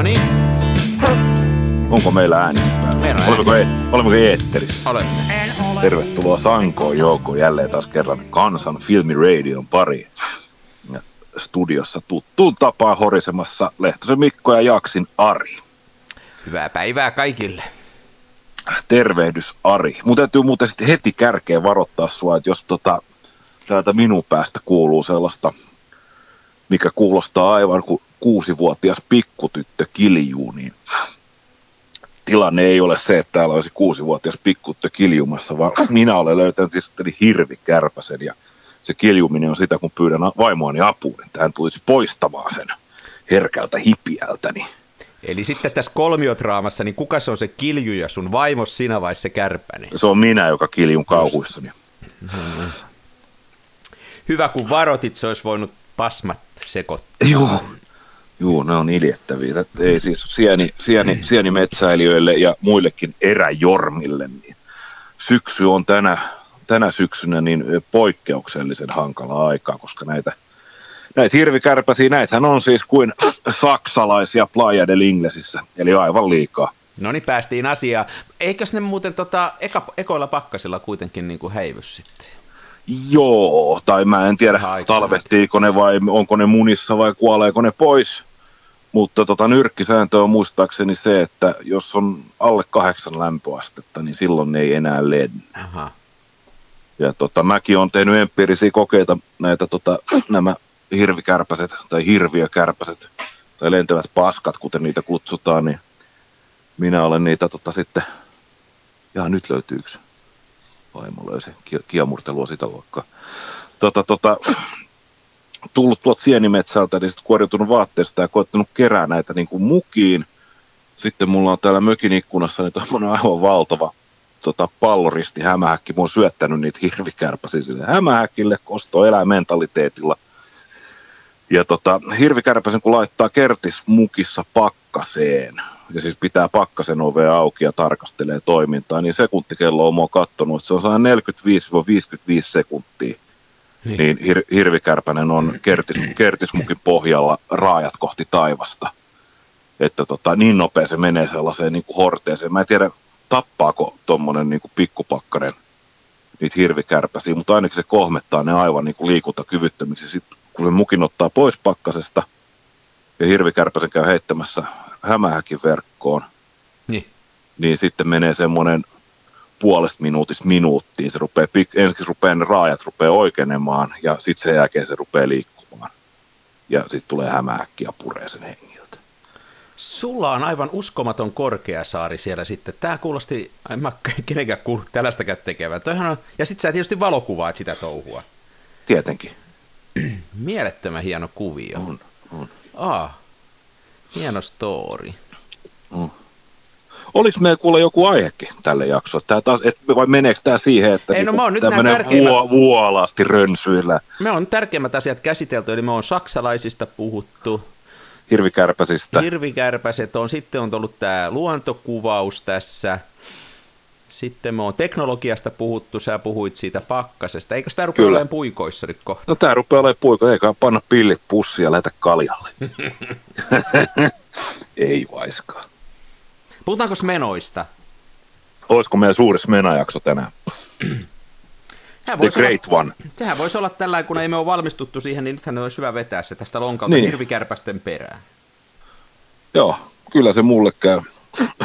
No niin. Onko meillä ääni päällä? Meillä on Olemmeko, e- olemmeko eetterissä? Olemme. Tervetuloa Sankoon joukkoon jälleen taas kerran Kansan Filmiradion pariin. Ja studiossa tuttuun tapaan horisemassa Lehtosen Mikko ja Jaksin Ari. Hyvää päivää kaikille. Tervehdys Ari. Mun täytyy muuten sitten heti kärkeen varoittaa sua, että jos tota, täältä minun päästä kuuluu sellaista, mikä kuulostaa aivan kuin kuusivuotias pikkutyttö kiljuu, niin tilanne ei ole se, että täällä olisi kuusivuotias pikkutyttö kiljumassa, vaan minä olen löytänyt sitten hirvikärpäsen ja se kiljuminen on sitä, kun pyydän vaimoani apuun, että hän tulisi poistamaan sen herkältä hipiältäni. Eli sitten tässä kolmiodraamassa, niin kuka se on se kilju ja sun vaimos sinä vai se kärpäni? Se on minä, joka kiljun kauhuissani. Hyvä, kun varotit, se olisi voinut pasmat sekoittaa. Joo, Joo, ne on iljettäviä. Tät- Ei siis sieni, sieni, sienimetsäilijöille ja muillekin eräjormille. Niin syksy on tänä, tänä syksynä niin poikkeuksellisen hankala aikaa, koska näitä, näitä hirvikärpäsiä, näitähän on siis kuin saksalaisia Playa del Inglesissä, eli aivan liikaa. No niin, päästiin asiaan. Eikös ne muuten tota, eka, ekoilla pakkasilla kuitenkin niin kuin häivys sitten? Joo, tai mä en tiedä, talvettiiko ne vai onko ne munissa vai kuoleeko ne pois. Mutta tota, nyrkkisääntö on muistaakseni se, että jos on alle kahdeksan lämpöastetta, niin silloin ne ei enää lennä. Aha. Ja tota, mäkin on tehnyt empiirisiä kokeita näitä tota, nämä hirvikärpäset tai hirviökärpäset tai lentävät paskat, kuten niitä kutsutaan, niin minä olen niitä tota, sitten, ja nyt löytyy yksi vaimo löysi ki- kiamurtelua sitä luokkaa. Tota, tota, tullut tuolta sienimetsältä, niin sitten kuoriutunut vaatteesta ja koettanut kerää näitä niin kuin mukiin. Sitten mulla on täällä mökin ikkunassa niin tommonen aivan valtava tota, palloristi hämähäkki. Mä oon syöttänyt niitä hirvikärpäsiä sille hämähäkille kostoeläinmentaliteetilla. Ja tota, hirvikärpäsen kun laittaa kertis mukissa pakkaseen, ja siis pitää pakkasen ovea auki ja tarkastelee toimintaa, niin sekuntikello on mua kattonut, että se on sellainen 45-55 sekuntia. Niin. Niin, hir- hirvikärpänen on kertis, kertismukin pohjalla raajat kohti taivasta. Että tota, niin nopea se menee sellaiseen niin kuin horteeseen. Mä en tiedä, tappaako tuommoinen niin kuin pikkupakkanen niitä hirvikärpäsiä, mutta ainakin se kohmettaa ne aivan niin kuin liikuntakyvyttömiksi. Sitten kun se mukin ottaa pois pakkasesta ja hirvikärpäsen käy heittämässä hämähäkin verkkoon, Niin. niin sitten menee semmoinen puolesta minuutista minuuttiin. Se rupeaa, ensin rupeaa ne raajat rupeaa oikeenemaan ja sitten sen jälkeen se rupeaa liikkumaan. Ja sitten tulee hämähäkki ja puree sen hengiltä. Sulla on aivan uskomaton korkeasaari siellä sitten. Tämä kuulosti, en mä kenenkään kuullut tällaistäkään tekevän. Toihan on, ja sitten sä tietysti valokuvaat sitä touhua. Tietenkin. Mielettömän hieno kuvio. On, on. Aa, hieno story. Olis meillä kuule joku aihekin tälle jaksolle? Tää taas, et, vai meneekö tämä siihen, että Ei, no niinku mä oon nyt tärkeimmät- vuo, vuolaasti rönsyillä Me on tärkeimmät asiat käsitelty, eli me on saksalaisista puhuttu, hirvikärpäsistä? hirvikärpäset on, sitten on ollut tämä luontokuvaus tässä, sitten me on teknologiasta puhuttu, sä puhuit siitä pakkasesta. Eikö tämä rupea Kyllä. olemaan puikoissa nyt kohta? No tää rupeaa olemaan puiko, eikä panna pillit pussiin ja lähetä kaljalle. Ei vaiskaan. Puhutaanko menoista? Olisiko meidän suuri Smena-jakso tänään? The voisi Great olla, One. Sehän voisi olla tällä, kun ei me ole valmistuttu siihen, niin nythän olisi hyvä vetää se tästä lonkalta Niin. hirvikärpästen perään. Joo, kyllä se mulle käy.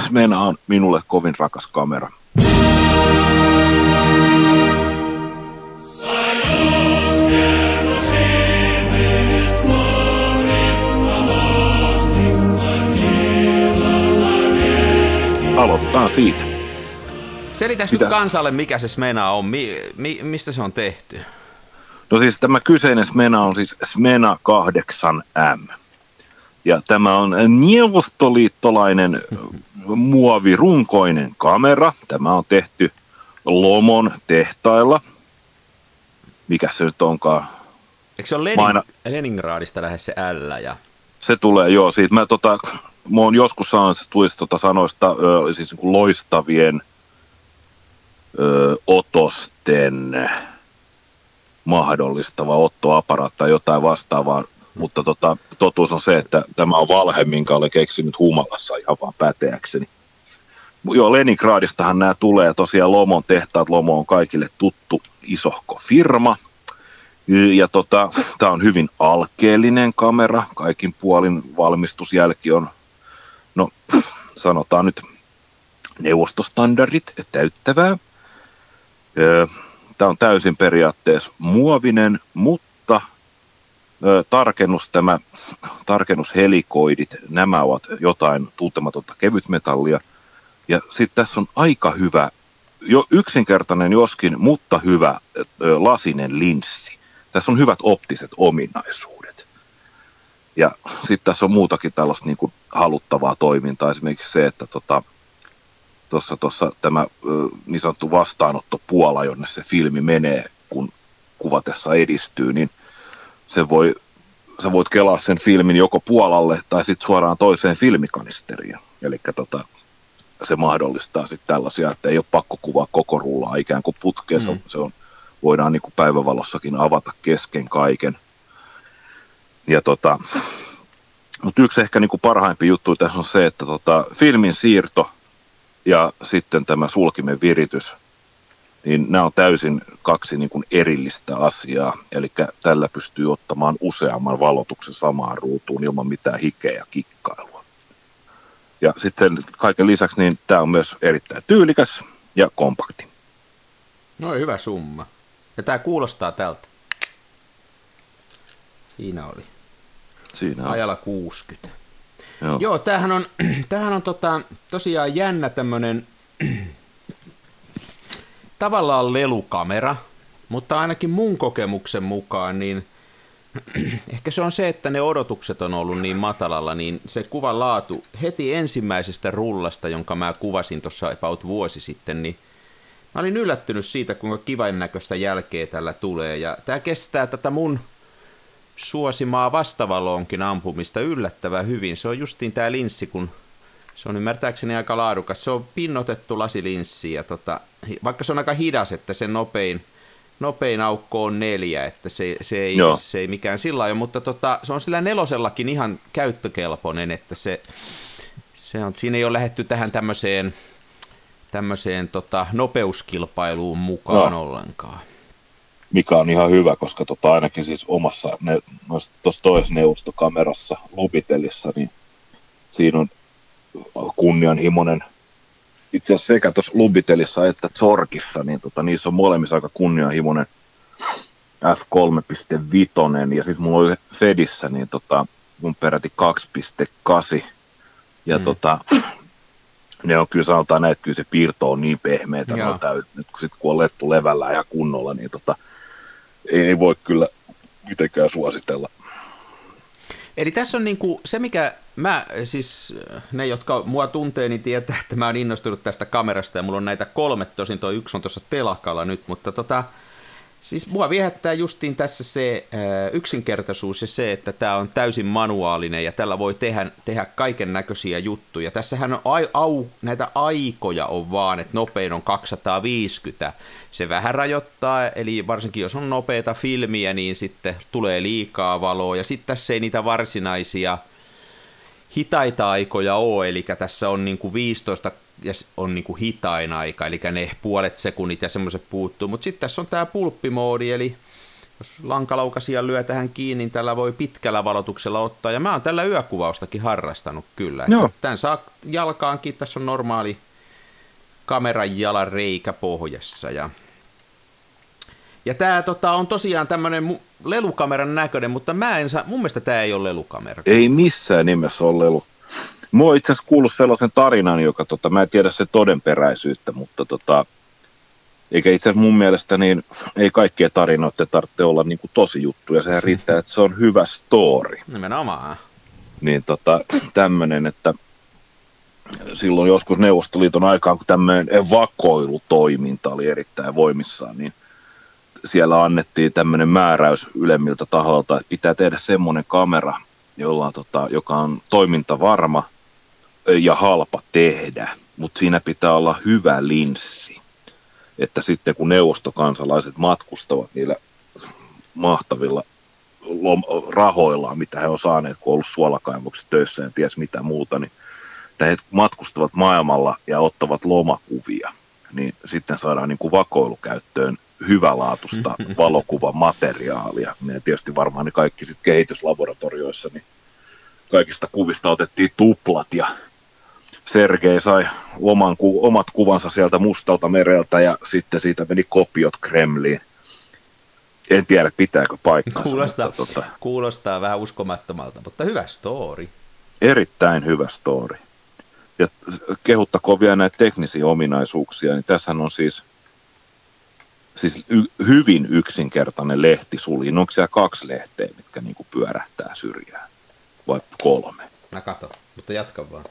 Smena on minulle kovin rakas kamera. Aloitetaan siitä. Selitäks Mitä? nyt kansalle, mikä se Smena on, mi, mi, mistä se on tehty? No siis tämä kyseinen Smena on siis Smena 8M. Ja tämä on neuvostoliittolainen muovirunkoinen kamera. Tämä on tehty Lomon tehtailla. Mikä se nyt onkaan? Eikö se ole Lenin, Maina- Leningradista lähes se L ja... Se tulee, joo, siitä mä tota, mä oon joskus se tulisi tota sanoista, ö, siis niin kuin loistavien ö, otosten mahdollistava ottoaparaatti tai jotain vastaavaa. mutta tota, totuus on se, että tämä on valhe, minkä olen keksinyt humalassa ihan vaan päteäkseni. Joo, Leningradistahan nämä tulee, tosiaan Lomon tehtaat, Lomo on kaikille tuttu isohko firma, ja tota, tämä on hyvin alkeellinen kamera, kaikin puolin valmistusjälki on, no sanotaan nyt neuvostostandardit täyttävää. Tämä on täysin periaatteessa muovinen, mutta tarkennus, tämä, tarkennushelikoidit, nämä ovat jotain tuntematonta kevytmetallia. Ja sitten tässä on aika hyvä, jo yksinkertainen joskin, mutta hyvä lasinen linssi. Tässä on hyvät optiset ominaisuudet. Ja sitten tässä on muutakin tällaista niin kuin haluttavaa toimintaa, esimerkiksi se, että tota, tuossa tossa tämä niin sanottu vastaanottopuola, jonne se filmi menee, kun kuvatessa edistyy, niin se voi, sä voit kelaa sen filmin joko puolalle tai sitten suoraan toiseen filmikanisteriin. Eli tota, se mahdollistaa sitten tällaisia, että ei ole pakko kuvaa koko rullaa ikään kuin putkeen, mm. se on, voidaan niin kuin päivävalossakin avata kesken kaiken. Ja tota, mutta yksi ehkä niin kuin parhaimpi juttu tässä on se, että tota, filmin siirto ja sitten tämä sulkimen viritys, niin nämä on täysin kaksi niin kuin erillistä asiaa. Eli tällä pystyy ottamaan useamman valotuksen samaan ruutuun ilman mitään hikeä ja kikkailua. Ja sitten kaiken lisäksi niin tämä on myös erittäin tyylikäs ja kompakti. No hyvä summa. Ja tämä kuulostaa tältä. Siinä oli. Siinä on. Ajalla 60. Joo, Joo tämähän on, tämähän on tota, tosiaan jännä tämmöinen tavallaan lelukamera, mutta ainakin mun kokemuksen mukaan niin ehkä se on se, että ne odotukset on ollut niin matalalla, niin se kuvan laatu heti ensimmäisestä rullasta, jonka mä kuvasin tuossa about vuosi sitten, niin mä olin yllättynyt siitä, kuinka kivan näköistä jälkeä tällä tulee. Ja tämä kestää tätä mun suosimaa vastavaloonkin ampumista yllättävän hyvin. Se on justiin tämä linssi, kun se on ymmärtääkseni aika laadukas. Se on pinnotettu lasilinssi ja tota, vaikka se on aika hidas, että se nopein, nopein aukko on neljä, että se, se, ei, se ei mikään sillä lailla, mutta tota, se on sillä nelosellakin ihan käyttökelpoinen, että se, se on, siinä ei ole lähetty tähän tämmöiseen, tämmöiseen tota, nopeuskilpailuun mukaan no. ollenkaan mikä on ihan hyvä, koska tota, ainakin siis omassa, ne, tuossa toisessa neuvostokamerassa, Lubitelissa, niin siinä on kunnianhimoinen, itse asiassa sekä tuossa Lubitelissa että Zorkissa, niin tota, niissä on molemmissa aika kunnianhimoinen F3.5, ja sitten mulla oli Fedissä, niin tota, mun peräti 2.8, ja mm. tota, ne on kyllä sanotaan näin, että kyllä se piirto on niin pehmeä, että nyt kun, sit, kun on lettu levällä ja kunnolla, niin tota, ei voi kyllä mitenkään suositella. Eli tässä on niin kuin se, mikä mä, siis ne, jotka mua tuntee, niin tietää, että mä oon innostunut tästä kamerasta ja mulla on näitä kolme, tosin toi yksi on tuossa telakalla nyt, mutta tota, Siis mua viehättää justiin tässä se äh, yksinkertaisuus ja se, että tämä on täysin manuaalinen ja tällä voi tehdä, tehdä kaiken näköisiä juttuja. Tässähän on ai, au, näitä aikoja on vaan, että nopein on 250. Se vähän rajoittaa, eli varsinkin jos on nopeita filmiä, niin sitten tulee liikaa valoa. Ja sitten tässä ei niitä varsinaisia hitaita aikoja ole, eli tässä on niin kuin 15 ja on niin kuin hitain aika, eli ne puolet sekunnit ja semmoiset puuttuu. Mutta sitten tässä on tämä pulppimoodi, eli jos lankalaukasia lyö tähän kiinni, niin tällä voi pitkällä valotuksella ottaa. Ja mä oon tällä yökuvaustakin harrastanut kyllä. Joo. Tämän saa jalkaankin, tässä on normaali kameran jalan reikä pohjassa. Ja, ja tämä tota, on tosiaan tämmöinen lelukameran näköinen, mutta mä en saa, mun mielestä tämä ei ole lelukamera. Ei missään nimessä ole lelu. Mua on itse asiassa kuullut sellaisen tarinan, joka tota, mä en tiedä se todenperäisyyttä, mutta tota, eikä itse asiassa mun mielestä niin ei kaikkien tarinoiden tarvitse olla niin kuin tosi juttuja, sehän riittää, että se on hyvä story. Nimenomaan. Niin tota, tämmöinen, että silloin joskus Neuvostoliiton aikaan, kun tämmöinen vakoilutoiminta oli erittäin voimissaan, niin siellä annettiin tämmöinen määräys ylemmiltä taholta, että pitää tehdä semmoinen kamera, jolla, tota, joka on toimintavarma ja halpa tehdä, mutta siinä pitää olla hyvä linssi. Että sitten kun neuvostokansalaiset matkustavat niillä mahtavilla lom- rahoillaan, mitä he on saaneet, kun on ollut suolakaivoksessa töissä ja ties mitä muuta, niin että he matkustavat maailmalla ja ottavat lomakuvia, niin sitten saadaan niin kuin vakoilukäyttöön hyvälaatuista valokuvamateriaalia. Ja tietysti varmaan ne kaikki sitten kehityslaboratorioissa, niin kaikista kuvista otettiin tuplat ja Sergei sai oman, omat kuvansa sieltä mustalta mereltä ja sitten siitä meni kopiot Kremliin. En tiedä, pitääkö paikkaa. Kuulostaa, mutta, tota, kuulostaa vähän uskomattomalta, mutta hyvä story. Erittäin hyvä story. Ja kehuttakoon vielä näitä teknisiä ominaisuuksia, niin tässä on siis, siis y- hyvin yksinkertainen lehtisuli. Onko siellä kaksi lehteä, mitkä niinku pyörähtää syrjään? Vai kolme? Mä katon, mutta jatka vaan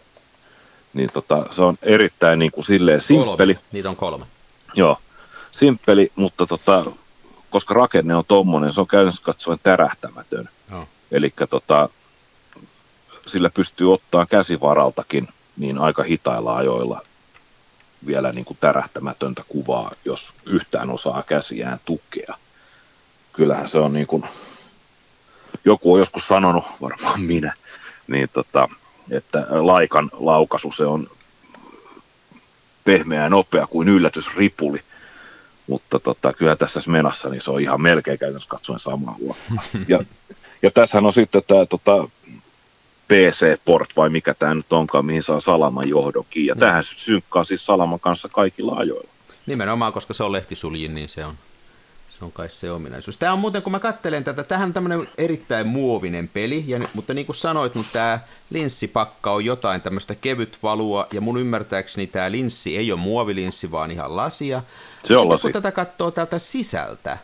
niin tota, se on erittäin niin kuin silleen simppeli. Kolme. Niitä on kolme. Joo, simppeli, mutta tota, koska rakenne on tommonen, se on käytännössä katsoen tärähtämätön. Oh. Eli tota, sillä pystyy ottaa käsivaraltakin niin aika hitailla ajoilla vielä niin kuin tärähtämätöntä kuvaa, jos yhtään osaa käsiään tukea. Kyllähän se on niin kuin, joku on joskus sanonut, varmaan minä, niin tota, että laikan laukaisu se on pehmeä ja nopea kuin yllätysripuli, mutta tota, kyllä tässä Smenassa niin se on ihan melkein käytännössä katsoen sama luokkaa. Ja, ja tässähän on sitten tämä tota, PC-port vai mikä tämä nyt onkaan, mihin saa Salaman johdonkin. Ja no. tähän synkkaa siis Salaman kanssa kaikilla ajoilla. Nimenomaan, koska se on lehtisuljin, niin se on se on kai se ominaisuus. Tämä on muuten, kun mä katselen tätä, tähän on tämmöinen erittäin muovinen peli, ja, mutta niin kuin sanoit, niin tämä linssipakka on jotain tämmöistä kevyt valua, ja mun ymmärtääkseni tämä linssi ei ole muovilinssi, vaan ihan lasia. Se on lasi. kun tätä katsoo täältä sisältä,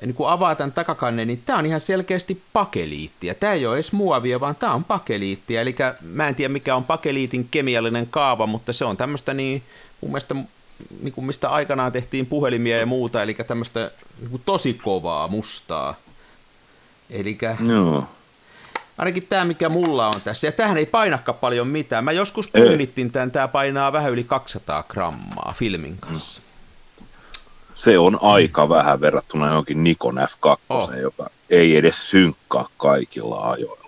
ja niin kun avaa tämän takakannen, niin tämä on ihan selkeästi pakeliittia. Tämä ei ole edes muovia, vaan tämä on pakeliittia. Eli mä en tiedä, mikä on pakeliitin kemiallinen kaava, mutta se on tämmöistä niin, mun mielestä niin kuin mistä aikanaan tehtiin puhelimia ja muuta, eli tämmöistä niin kuin tosi kovaa mustaa. Eli no. ainakin tämä, mikä mulla on tässä, ja tähän ei painakaan paljon mitään. Mä joskus punnittin tämän, tämä painaa vähän yli 200 grammaa filmin kanssa. Se on aika mm. vähän verrattuna johonkin Nikon F2, oh. joka ei edes synkkaa kaikilla ajoilla.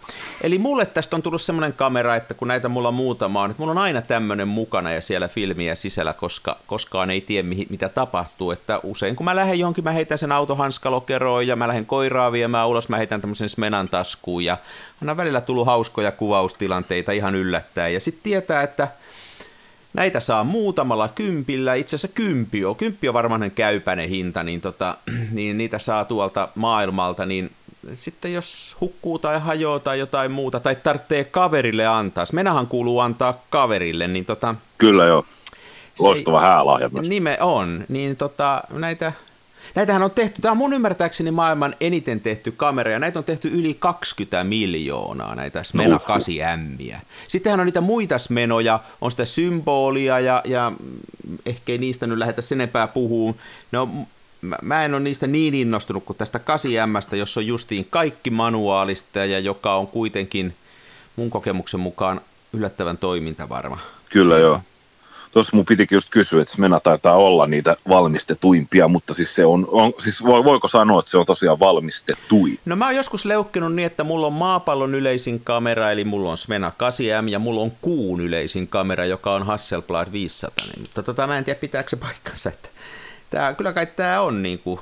Eli mulle tästä on tullut semmoinen kamera, että kun näitä mulla muutama on, että mulla on aina tämmöinen mukana ja siellä filmiä sisällä, koska koskaan ei tiedä mitä tapahtuu. Että usein kun mä lähden johonkin, mä heitän sen autohanskalokeroon ja mä lähden koiraa viemään ulos, mä heitän tämmöisen smenan taskuun ja on välillä tullut hauskoja kuvaustilanteita ihan yllättäen. Ja sitten tietää, että näitä saa muutamalla kympillä, itse asiassa kympi on, kymppi on varmaan käypäinen hinta, niin, tota, niin niitä saa tuolta maailmalta, niin sitten jos hukkuu tai hajoaa tai jotain muuta, tai tarvitsee kaverille antaa, menahan kuuluu antaa kaverille, niin tota... Kyllä joo, loistava häälahja myös. Nime on, niin tota, näitä, näitähän on tehty, tämä on mun ymmärtääkseni maailman eniten tehty kamera, ja näitä on tehty yli 20 miljoonaa, näitä Smena 8 M. Sittenhän on niitä muita Smenoja, on sitä symbolia, ja, ja ehkä ei niistä nyt lähdetä sen enempää puhumaan. Ne on mä, mä en ole niistä niin innostunut kuin tästä 8 jossa on justiin kaikki manuaalista ja joka on kuitenkin mun kokemuksen mukaan yllättävän toimintavarma. Kyllä joo. Tuossa mun pitikin just kysyä, että Smena taitaa olla niitä valmistetuimpia, mutta siis se on, on siis voiko sanoa, että se on tosiaan valmistetuin? No mä oon joskus leukkinut niin, että mulla on maapallon yleisin kamera, eli mulla on Smena 8M, ja mulla on kuun yleisin kamera, joka on Hasselblad 500, mutta tota, mä en tiedä pitääkö se paikkansa, että Tää, kyllä kai tämä on niin kuin,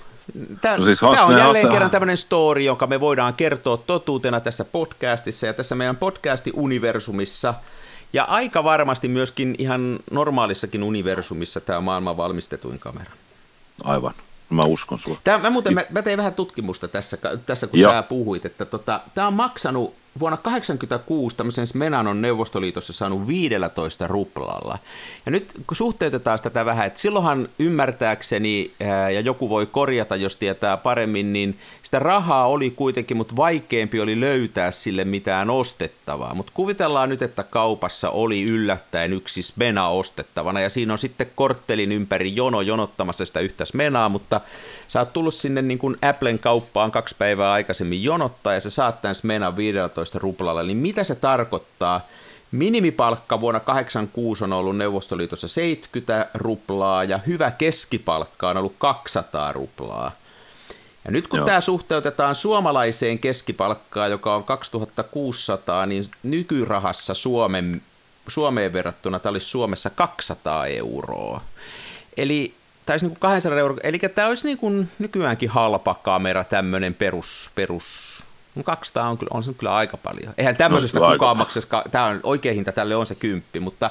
Tämä, no siis tämä on jälleen hasta... kerran tämmöinen story, jonka me voidaan kertoa totuutena tässä podcastissa ja tässä meidän podcasti-universumissa. Ja aika varmasti myöskin ihan normaalissakin universumissa tämä on maailman valmistetuin kamera. Aivan. Mä uskon sua. Tämä, mä, muuten, mä, mä tein vähän tutkimusta tässä, tässä kun ja. sä puhuit, että tota, tämä on maksanut vuonna 1986 tämmöisen Smenan on Neuvostoliitossa saanut 15 ruplalla. Ja nyt kun suhteutetaan tätä vähän, että silloinhan ymmärtääkseni, ja joku voi korjata, jos tietää paremmin, niin sitä rahaa oli kuitenkin, mutta vaikeampi oli löytää sille mitään ostettavaa. Mutta kuvitellaan nyt, että kaupassa oli yllättäen yksi Smena ostettavana, ja siinä on sitten korttelin ympäri jono jonottamassa sitä yhtä Smenaa, mutta sä oot tullut sinne niin kuin Applen kauppaan kaksi päivää aikaisemmin jonottaa, ja sä saat tämän Smenan 15 ruplalla, niin mitä se tarkoittaa? Minimipalkka vuonna 86 on ollut Neuvostoliitossa 70 ruplaa ja hyvä keskipalkka on ollut 200 ruplaa. Ja nyt kun Joo. tämä suhteutetaan suomalaiseen keskipalkkaan, joka on 2600, niin nykyrahassa Suomen, Suomeen verrattuna tämä olisi Suomessa 200 euroa. Eli taisi niin kuin 200 euroa, eli tämä olisi niin kuin nykyäänkin halpa kamera, tämmöinen perus, perus 200 on, kyllä, on se kyllä aika paljon. Eihän tämmöisestä no, kukaan maksaisi, tämä on oikea hinta tälle on se kymppi, mutta...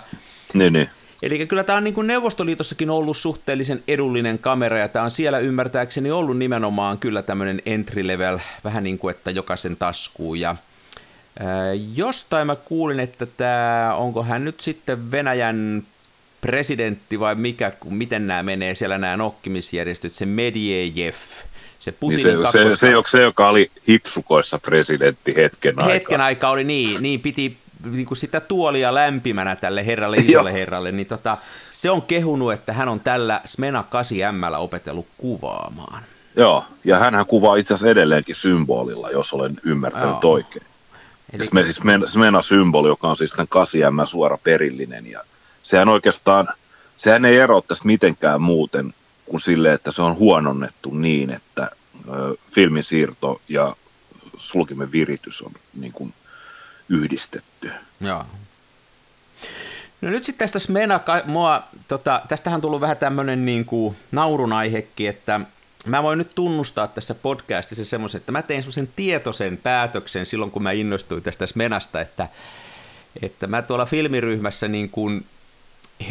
Niin, niin. Eli kyllä tämä on niin kuin Neuvostoliitossakin ollut suhteellisen edullinen kamera, ja tämä on siellä ymmärtääkseni ollut nimenomaan kyllä tämmöinen entry level, vähän niin kuin että jokaisen taskuun, ja jostain mä kuulin, että tämä, onko hän nyt sitten Venäjän presidentti vai mikä, miten nämä menee siellä nämä nokkimisjärjestöt, se Medvedev, se Putinin niin se, kakkoska... se, se, se, joka oli hipsukoissa presidentti hetken aikaa. Hetken aikaa oli niin, niin piti niin kuin sitä tuolia lämpimänä tälle herralle, isolle herralle, niin tota, se on kehunut, että hän on tällä Smena 8M opetellut kuvaamaan. Joo, ja hän kuvaa itse asiassa edelleenkin symbolilla, jos olen ymmärtänyt Joo. oikein. Eli... Siis Smena-symboli, joka on siis tämän 8M suora perillinen, ja sehän oikeastaan, sehän ei ero tästä mitenkään muuten kuin sille, että se on huononnettu niin, että filmin siirto ja sulkimen viritys on niin kuin yhdistetty. Joo. No nyt sitten tästä Smena, mua, tota, tästähän on tullut vähän tämmöinen niin kuin naurun aihekin, että mä voin nyt tunnustaa tässä podcastissa semmoisen, että mä tein semmoisen tietoisen päätöksen silloin, kun mä innostuin tästä Smenasta, että, että mä tuolla filmiryhmässä niin kuin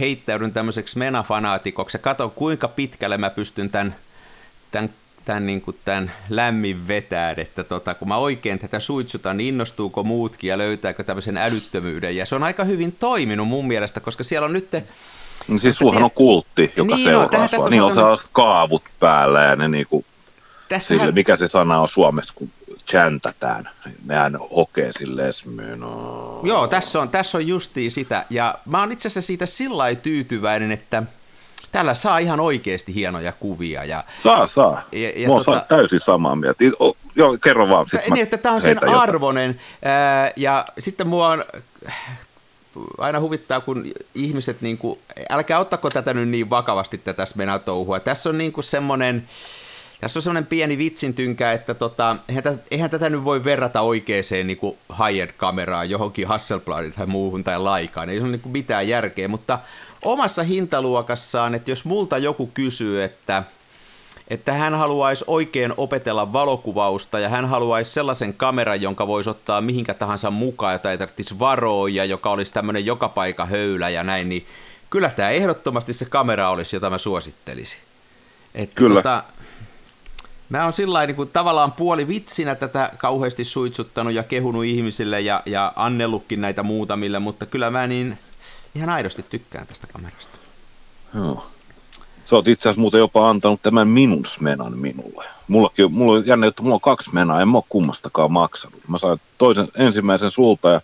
heittäydyn tämmöiseksi Mena-fanaatikoksi ja katson, kuinka pitkälle mä pystyn tämän, tämän tämän, niin kuin tämän lämmin vetää, että tota, kun mä oikein tätä suitsutan, niin innostuuko muutkin ja löytääkö tämmöisen älyttömyyden. Ja se on aika hyvin toiminut mun mielestä, koska siellä on nyt... No siis sullahan on kultti, joka niin, seuraa no, tähän, sua. Niin on sellaiset kaavut päällä ja ne niinku, Tässähän... sille, mikä se sana on suomessa, kun chantätään. Nehän hokee silleen no. Joo, tässä on, tässä on justiin sitä. Ja mä oon itse asiassa siitä sillä tyytyväinen, että – Tällä saa ihan oikeasti hienoja kuvia. Ja, saa, saa. Ja, ja Mä tota, täysin samaa mieltä. O, joo, kerro vaan. Sit niin, että tämä on sen arvonen. Ää, ja sitten mua on aina huvittaa, kun ihmiset, niin kuin, älkää ottako tätä nyt niin vakavasti tätä Smena-touhua. Tässä on niin kuin semmoinen, tässä on semmoinen pieni vitsintynkä, että tota, eihän, tätä, eihän tätä nyt voi verrata oikeaan niin high-end-kameraan, johonkin Hasselbladin tai muuhun tai laikaan. Ei se ole niin mitään järkeä, mutta omassa hintaluokassaan, että jos multa joku kysyy, että että hän haluaisi oikein opetella valokuvausta ja hän haluaisi sellaisen kameran, jonka voisi ottaa mihinkä tahansa mukaan, jota ei tarvitsisi varoa ja joka olisi tämmöinen joka paikka höylä ja näin, niin kyllä tämä ehdottomasti se kamera olisi, jota mä suosittelisin. Että kyllä. Tota, mä oon sillä niin tavallaan puoli vitsinä tätä kauheasti suitsuttanut ja kehunut ihmisille ja, ja annellutkin näitä muutamille, mutta kyllä mä niin ihan aidosti tykkään tästä kamerasta. Joo. Sä oot itse asiassa muuten jopa antanut tämän minun smenan minulle. Mullakin, mulla on jännä, että mulla on kaksi menaa, en mä ole kummastakaan maksanut. Mä sain toisen, ensimmäisen sulta ja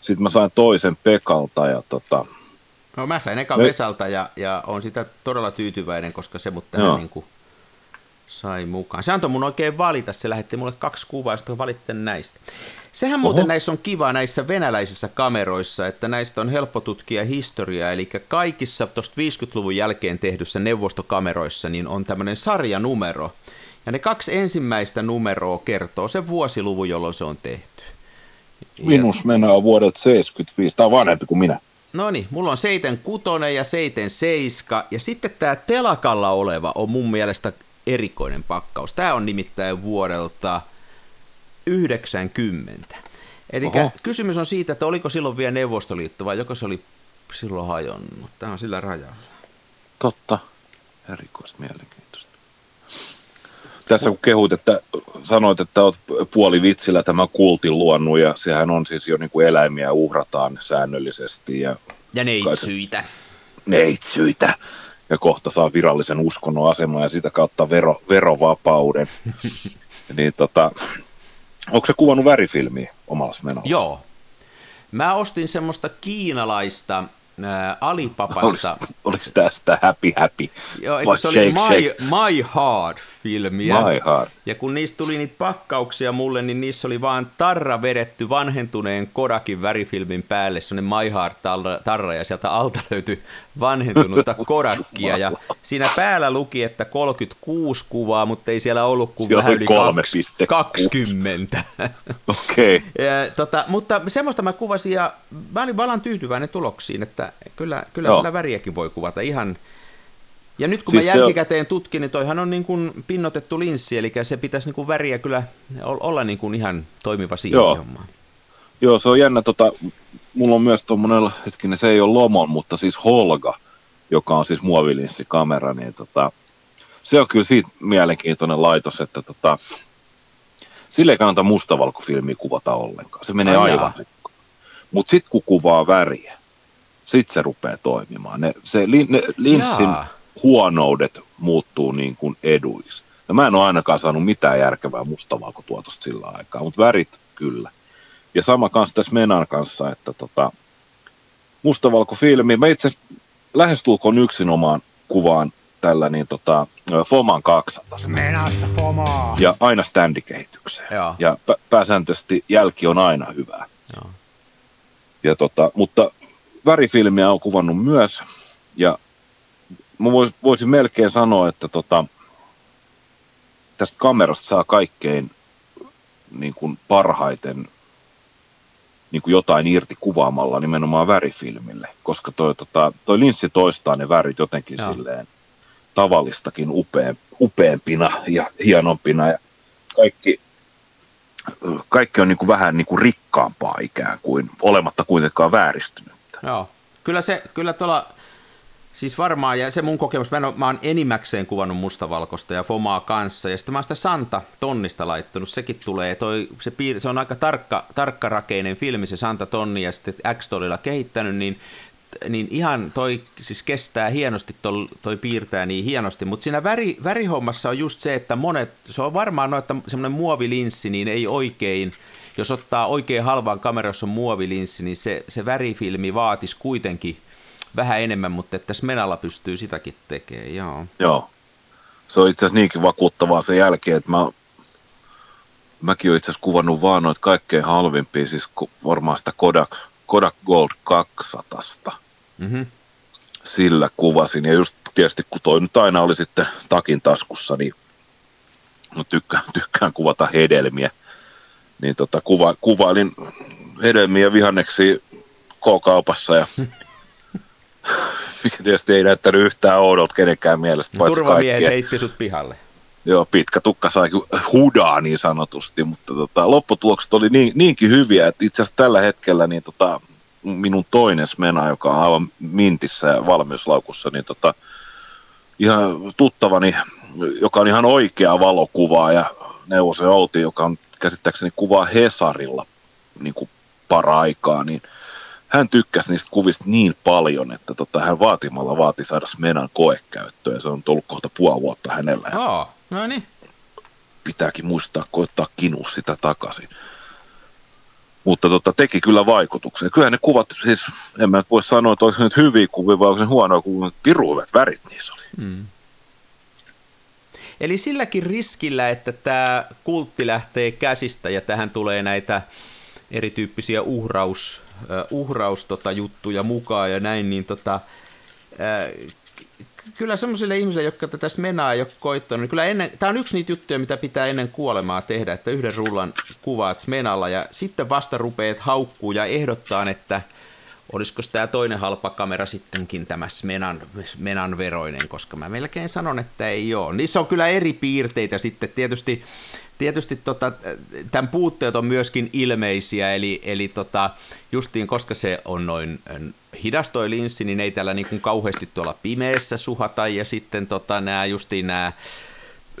sitten mä sain toisen Pekalta ja tota... No mä sain eka Me... Vesalta ja, ja on sitä todella tyytyväinen, koska se mut tähän niin kuin sai mukaan. Se antoi mun oikein valita, se lähetti mulle kaksi kuvaa, sitten valitte näistä. Sehän Oho. muuten näissä on kiva näissä venäläisissä kameroissa, että näistä on helppo tutkia historiaa, eli kaikissa tuosta 50-luvun jälkeen tehdyssä neuvostokameroissa niin on tämmöinen sarjanumero, ja ne kaksi ensimmäistä numeroa kertoo sen vuosiluvun, jolloin se on tehty. Minus mennään on vuodelta 75, tämä on vanhempi kuin minä. No niin, mulla on 76 ja 77, ja sitten tämä telakalla oleva on mun mielestä erikoinen pakkaus. Tämä on nimittäin vuodelta 90. Eli kysymys on siitä, että oliko silloin vielä Neuvostoliitto vai joko se oli silloin hajonnut. Tämä on sillä rajalla. Totta. Erikoista mielenkiintoista. Tässä kun kehut, että sanoit, että olet puoli vitsillä tämä kultin luonnut ja sehän on siis jo niin kuin eläimiä uhrataan säännöllisesti. Ja, ja neitsyitä. Neitsyitä. Ja kohta saa virallisen uskonnon aseman ja sitä kautta vero, verovapauden. niin tota, Onko se kuvannut värifilmiä omalla menolla? Joo. Mä ostin semmoista kiinalaista ää, Alipapasta. Oliko, oliko tämä sitä Happy Happy? Joo, eikö se shake, oli my, shake. my Hard filmiä. Ja kun niistä tuli niitä pakkauksia mulle, niin niissä oli vaan tarra vedetty vanhentuneen Kodakin värifilmin päälle, semmoinen My Heart tarra, ja sieltä alta löytyi vanhentunutta Kodakia. Ja siinä päällä luki, että 36 kuvaa, mutta ei siellä ollut kuin vähän yli 20. Okei. Okay. tota, mutta semmoista mä kuvasin, ja mä olin valan tyytyväinen tuloksiin, että kyllä, kyllä sillä väriäkin voi kuvata ihan ja nyt kun siis mä jälkikäteen on... tutkin, niin toihan on niin kuin pinnotettu linssi, eli se pitäisi niin kuin väriä kyllä olla niin kuin ihan toimiva siihen Joo. hommaan. Joo, se on jännä. Tota, mulla on myös tuommoinen, hetkinen, se ei ole Lomon, mutta siis Holga, joka on siis muovilinssikamera, niin tota, se on kyllä siitä mielenkiintoinen laitos, että tota, sille ei kannata mustavalkofilmiä kuvata ollenkaan. Se menee Ai aivan Mutta sitten kun kuvaa väriä, sitten se rupeaa toimimaan. Ne, se li, ne, linssin Jaa huonoudet muuttuu niin kuin eduiksi. Ja mä en ole ainakaan saanut mitään järkevää mustavalkotuotosta sillä aikaa, mutta värit kyllä. Ja sama kanssa tässä Menan kanssa, että tota, mustavalkofilmi, mä itse lähestulkoon yksinomaan kuvaan tällä niin tota, Foman 200. Menassa Fomaa. Ja aina standikehitykseen. Joo. Ja p- pääsääntöisesti jälki on aina hyvää. Joo. Ja tota, mutta värifilmiä on kuvannut myös, ja mä vois, voisin melkein sanoa, että tota, tästä kamerasta saa kaikkein niin kuin parhaiten niin kuin jotain irti kuvaamalla nimenomaan värifilmille, koska toi, tota, toi linssi toistaa ne värit jotenkin Joo. silleen tavallistakin upea, upeampina ja hienompina ja kaikki, kaikki on niin kuin vähän niin kuin rikkaampaa ikään kuin, olematta kuitenkaan vääristynyt. Joo, kyllä se, kyllä tuolla Siis varmaan, ja se mun kokemus, mä, en ole, mä oon enimmäkseen kuvannut mustavalkoista ja Fomaa kanssa, ja sitten mä oon sitä Santa tonnista laittanut, sekin tulee, toi, se, piir, se on aika tarkka, tarkkarakeinen filmi, se Santa tonni, ja sitten x kehittänyt, niin niin ihan toi siis kestää hienosti, toi, toi piirtää niin hienosti, mutta siinä väri, värihommassa on just se, että monet, se on varmaan no, että semmoinen muovilinssi, niin ei oikein, jos ottaa oikein halvaan kamerassa on muovilinssi, niin se, se värifilmi vaatisi kuitenkin vähän enemmän, mutta että Smenalla pystyy sitäkin tekemään, joo. Joo. Se on itse asiassa niinkin vakuuttavaa sen jälkeen, että mä, mäkin olen itse asiassa kuvannut vaan noita kaikkein halvimpia, siis varmaan sitä Kodak, Kodak Gold 200. Mm-hmm. Sillä kuvasin, ja just tietysti kun toi nyt aina oli sitten takin taskussa, niin mä tykkään, tykkään kuvata hedelmiä, niin tota, kuva, kuvailin hedelmiä vihanneksi K-kaupassa ja mikä tietysti ei näyttänyt yhtään oudolta kenenkään mielestä. Turvamiehet heitti sut pihalle. Joo, pitkä tukka sai hudaa niin sanotusti, mutta tota, lopputulokset oli niin, niinkin hyviä, että itse asiassa tällä hetkellä niin tota, minun toinen smena, joka on aivan mintissä ja valmiuslaukussa, niin tota, ihan tuttavani, joka on ihan oikea valokuvaa ja Neuvosen Outi, joka on käsittääkseni kuvaa Hesarilla niin kuin para-aikaa, niin hän tykkäsi niistä kuvista niin paljon, että tota, hän vaatimalla vaati saada Smenan koekäyttöön. Se on tullut kohta puoli vuotta hänellä. Oh, no niin. Pitääkin muistaa koittaa kinua sitä takaisin. Mutta tota, teki kyllä vaikutuksen. Kyllä ne kuvat, siis en mä voi sanoa, että olisi nyt hyviä kuvia vai onko ne huonoja kuvia, mutta piruivat värit niissä oli. Mm. Eli silläkin riskillä, että tämä kultti lähtee käsistä ja tähän tulee näitä erityyppisiä uhraus, uh, uhraus tota, juttuja mukaan ja näin, niin tota, kyllä semmoisille ihmisille, jotka tätä smenaa ole koittanut, niin kyllä ennen, tämä on yksi niitä juttuja, mitä pitää ennen kuolemaa tehdä, että yhden rullan kuvaat smenalla ja sitten vasta rupeat haukkuu ja ehdottaa, että olisiko tämä toinen halpa kamera sittenkin tämä Smenan, Smenan veroinen, koska mä melkein sanon, että ei ole. Niissä on kyllä eri piirteitä sitten tietysti tietysti tota, tämän puutteet on myöskin ilmeisiä, eli, eli tota, justiin koska se on noin hidas toi linssi, niin ei tällä niin kuin kauheasti tuolla pimeässä suhata, ja sitten tota, nämä justiin nämä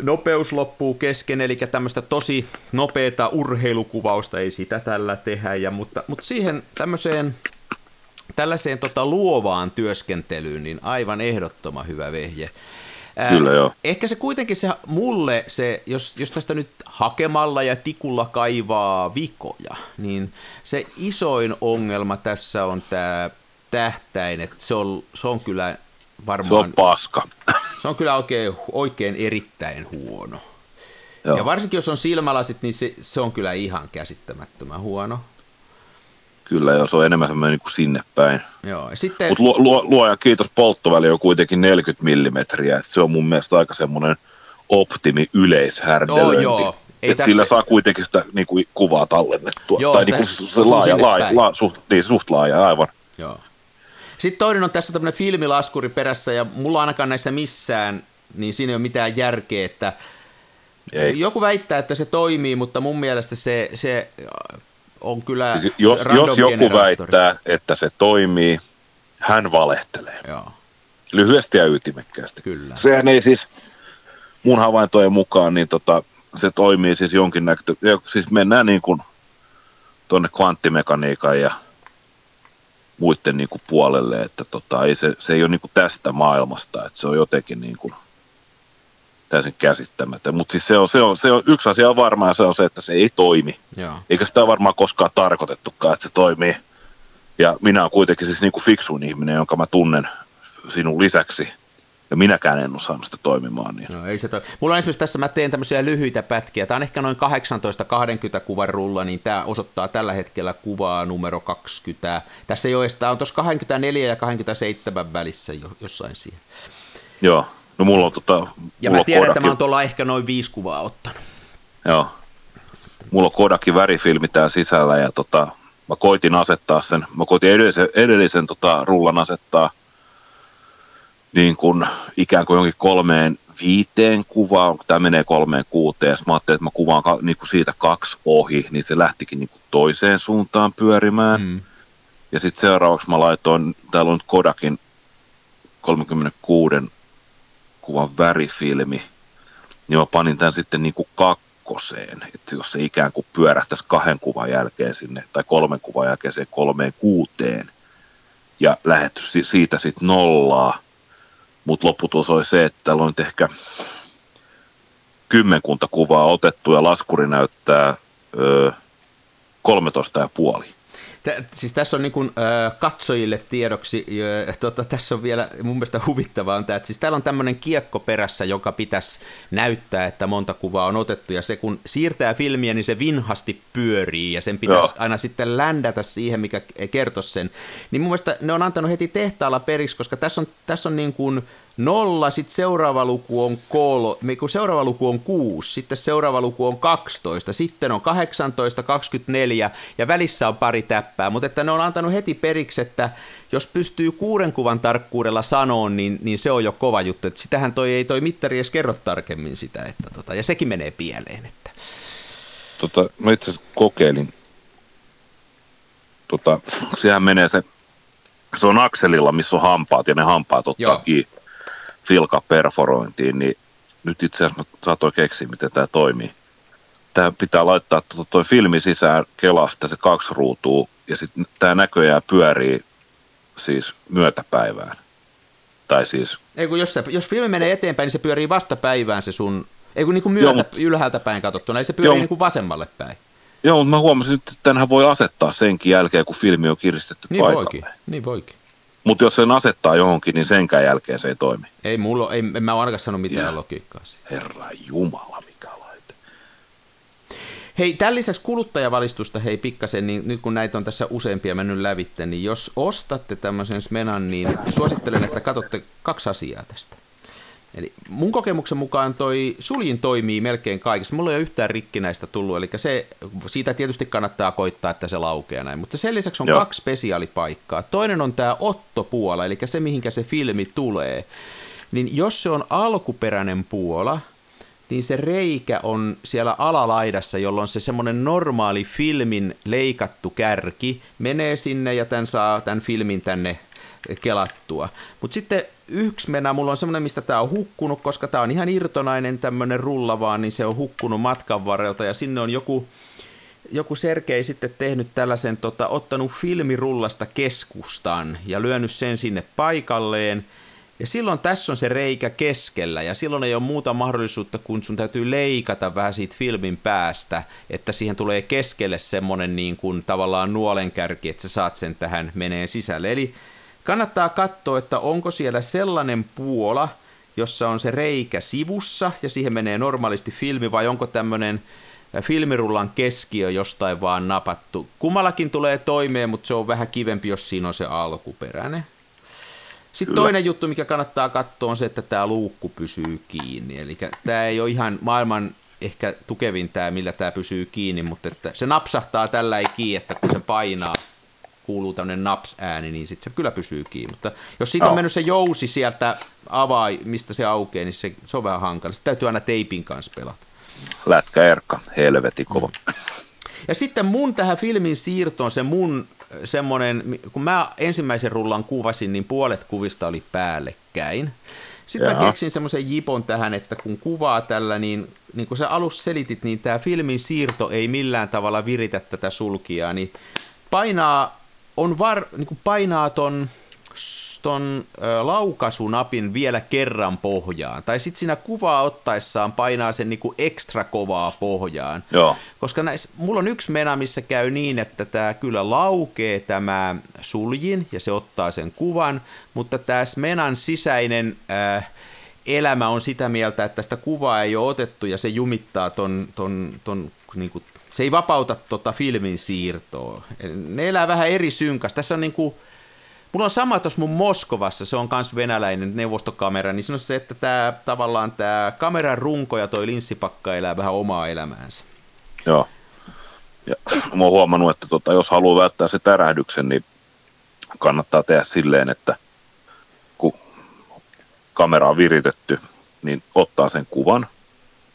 nopeus loppuu kesken, eli tämmöistä tosi nopeata urheilukuvausta ei sitä tällä tehdä, ja, mutta, mutta siihen tämmöiseen tällaiseen tota, luovaan työskentelyyn, niin aivan ehdottoman hyvä vehje. Kyllä joo. Ehkä se kuitenkin se mulle, se, jos, jos tästä nyt hakemalla ja tikulla kaivaa vikoja, niin se isoin ongelma tässä on tämä tähtäin, että se on, se on kyllä varmaan... Se on paska. Se on kyllä oikein, oikein erittäin huono. Joo. Ja varsinkin jos on silmälasit, niin se, se on kyllä ihan käsittämättömän huono. Kyllä, joo, se on enemmän semmoinen niin sinne päin. Joo, ja sitten... Mutta luo, luo, luoja kiitos, polttoväli on kuitenkin 40 millimetriä, että se on mun mielestä aika semmoinen optimi yleishärdelöinti. Oh, joo. Ei Et tä- sillä saa kuitenkin sitä niin kuin, kuvaa tallennettua. Joo, tai että niin kuin, se laaja, laaja, laaja, suht, niin, suht laaja, aivan. Joo. Sitten toinen on tässä tämmöinen filmilaskuri perässä, ja mulla ainakaan näissä missään, niin siinä ei ole mitään järkeä, että Ei. joku väittää, että se toimii, mutta mun mielestä se, se on kyllä Siis jos, jos joku väittää, että se toimii, hän valehtelee. Joo, Lyhyesti ja ytimekkäästi. kyllä. Sehän ei siis, mun havaintojen mukaan, niin tota, se toimii siis jonkinnäköistä, siis mennään niin kuin tuonne kvanttimekaniikan ja muiden niin kuin puolelle, että tota, ei se, se ei ole niin kuin tästä maailmasta, että se on jotenkin niin kuin täysin käsittämätön. Mutta siis se on, se on, se on, yksi asia on varma ja se on se, että se ei toimi. Joo. Eikä sitä varmaan koskaan tarkoitettukaan, että se toimii. Ja minä olen kuitenkin siis niin kuin fiksuin ihminen, jonka mä tunnen sinun lisäksi. Ja minäkään en ole saanut sitä toimimaan. Niin. No, ei se toi. Mulla on esimerkiksi tässä, mä teen tämmöisiä lyhyitä pätkiä. Tämä on ehkä noin 18-20 kuvan rulla, niin tämä osoittaa tällä hetkellä kuvaa numero 20. Tässä ei ole tää on tuossa 24 ja 27 välissä jo, jossain siihen. Joo, no mulla on tota... Ja mulla mä on tiedän, että Kodakin- mä oon tuolla ehkä noin viisi kuvaa ottanut. Joo. Mulla on Kodakin värifilmi täällä sisällä ja tota, mä koitin asettaa sen, mä koitin edellisen, edellisen tota, rullan asettaa niin kuin ikään kuin jonkin kolmeen viiteen kuvaan, kun tämä menee kolmeen kuuteen, ja mä ajattelin, että mä kuvaan ka, niin kuin siitä kaksi ohi, niin se lähtikin niin kuin toiseen suuntaan pyörimään. Mm. Ja sitten seuraavaksi mä laitoin, täällä on nyt Kodakin 36 kuvan värifilmi, niin mä panin tämän sitten niin kuin kakkoseen, että jos se ikään kuin pyörähtäisi kahden kuvan jälkeen sinne, tai kolmen kuvan jälkeen siihen kolmeen kuuteen, ja lähetty si- siitä sitten nollaa, mutta lopputulos oli se, että täällä on ehkä kymmenkunta kuvaa otettu, ja laskuri näyttää öö, 13 ja puoli. Tä, siis tässä on niin kuin, äh, katsojille tiedoksi, äh, tota, tässä on vielä mun mielestä huvittavaa on tämä, että siis täällä on tämmöinen kiekko perässä, joka pitäisi näyttää, että monta kuvaa on otettu, ja se kun siirtää filmiä, niin se vinhasti pyörii, ja sen pitäisi Joo. aina sitten ländätä siihen, mikä kertoisi sen. Niin mun mielestä ne on antanut heti tehtaalla periksi, koska tässä on, tässä on niin kuin nolla, sitten seuraava luku on kol, kun seuraava luku on 6, sitten seuraava luku on 12, sitten on 18, 24 ja välissä on pari täppää, mutta että ne on antanut heti periksi, että jos pystyy kuuden kuvan tarkkuudella sanoon, niin, niin se on jo kova juttu, että sitähän toi ei toi mittari edes kerro tarkemmin sitä, että tota, ja sekin menee pieleen, että. Tota, mä itse kokeilin, tota, sehän menee se, se on akselilla, missä on hampaat, ja ne hampaat ottaa Joo. kiinni filkaperforointiin, niin nyt itse asiassa mä saatoin keksiä, miten tämä toimii. Tämä pitää laittaa tuo toi filmi sisään Kelasta se kaksi ruutua, ja sitten tämä näköjään pyörii siis myötäpäivään. Tai siis, Ei kun jos, se, jos filmi menee eteenpäin, niin se pyörii vastapäivään se sun, ei kun niin kuin myötä, Joo, ylhäältä päin katsottuna, ei se pyörii Joo. niin kuin vasemmalle päin. joo, mutta mä huomasin, että tämänhän voi asettaa senkin jälkeen, kun filmi on kiristetty Niin paikalle. voikin, niin voikin. Mutta jos sen asettaa johonkin, niin senkään jälkeen se ei toimi. Ei mulla, ei, en mä ole ainakaan sanonut mitään Joo. logiikkaa siihen. Herra Jumala, mikä laite. Hei, tämän lisäksi kuluttajavalistusta, hei pikkasen, niin nyt kun näitä on tässä useampia mennyt lävitte, niin jos ostatte tämmöisen Smenan, niin suosittelen, että katsotte kaksi asiaa tästä. Eli mun kokemuksen mukaan toi suljin toimii melkein kaikissa. Mulla ei ole yhtään rikkinäistä tullut, eli se, siitä tietysti kannattaa koittaa, että se laukeaa näin. Mutta sen lisäksi on Joo. kaksi spesiaalipaikkaa. Toinen on tämä Otto-puola, eli se mihinkä se filmi tulee. Niin jos se on alkuperäinen puola, niin se reikä on siellä alalaidassa, jolloin se semmoinen normaali filmin leikattu kärki menee sinne ja tämän saa tämän filmin tänne kelattua. Mutta sitten yksi mennä, mulla on semmoinen, mistä tämä on hukkunut, koska tämä on ihan irtonainen tämmöinen rulla vaan, niin se on hukkunut matkan varrelta ja sinne on joku, joku Sergei sitten tehnyt tällaisen, tota, ottanut filmirullasta keskustan ja lyönyt sen sinne paikalleen. Ja silloin tässä on se reikä keskellä ja silloin ei ole muuta mahdollisuutta, kun sun täytyy leikata vähän siitä filmin päästä, että siihen tulee keskelle semmoinen niin kuin tavallaan nuolenkärki, että sä saat sen tähän menee sisälle. Eli kannattaa katsoa, että onko siellä sellainen puola, jossa on se reikä sivussa ja siihen menee normaalisti filmi vai onko tämmöinen filmirullan keskiö jostain vaan napattu. Kummallakin tulee toimeen, mutta se on vähän kivempi, jos siinä on se alkuperäinen. Sitten Kyllä. toinen juttu, mikä kannattaa katsoa, on se, että tämä luukku pysyy kiinni. Eli tämä ei ole ihan maailman ehkä tukevin tämä, millä tämä pysyy kiinni, mutta että se napsahtaa tällä ei kiinni, että kun se painaa, kuuluu tämmöinen naps-ääni, niin sitten se kyllä pysyy kiinni. Mutta jos siitä on mennyt se jousi sieltä avaa, mistä se aukeaa, niin se, se on vähän hankala. Sitten täytyy aina teipin kanssa pelata. Lätkä Erkka, helveti kova. Mm. Ja sitten mun tähän filmin siirtoon se mun semmoinen, kun mä ensimmäisen rullan kuvasin, niin puolet kuvista oli päällekkäin. Sitten Jaha. mä keksin semmoisen jipon tähän, että kun kuvaa tällä, niin, niin kuin sä alussa selitit, niin tämä filmin siirto ei millään tavalla viritä tätä sulkijaa, niin painaa, on var, niin kuin painaa ton ton ö, laukasunapin vielä kerran pohjaan. Tai sitten siinä kuvaa ottaessaan painaa sen niinku ekstra kovaa pohjaan. Joo. Koska näis, mulla on yksi mena, missä käy niin, että tämä kyllä laukee tämä suljin ja se ottaa sen kuvan, mutta tämä menan sisäinen ö, elämä on sitä mieltä, että sitä kuvaa ei ole otettu ja se jumittaa ton, ton, ton niinku, se ei vapauta tota filmin siirtoa. Ne elää vähän eri synkässä. Tässä on niinku, Mulla on sama tuossa mun Moskovassa, se on myös venäläinen neuvostokamera, niin se on se, että tämä, tavallaan tämä kameran runko ja toi linssipakka elää vähän omaa elämäänsä. Joo. Ja mä oon huomannut, että tota, jos haluaa välttää se tärähdyksen, niin kannattaa tehdä silleen, että kun kamera on viritetty, niin ottaa sen kuvan,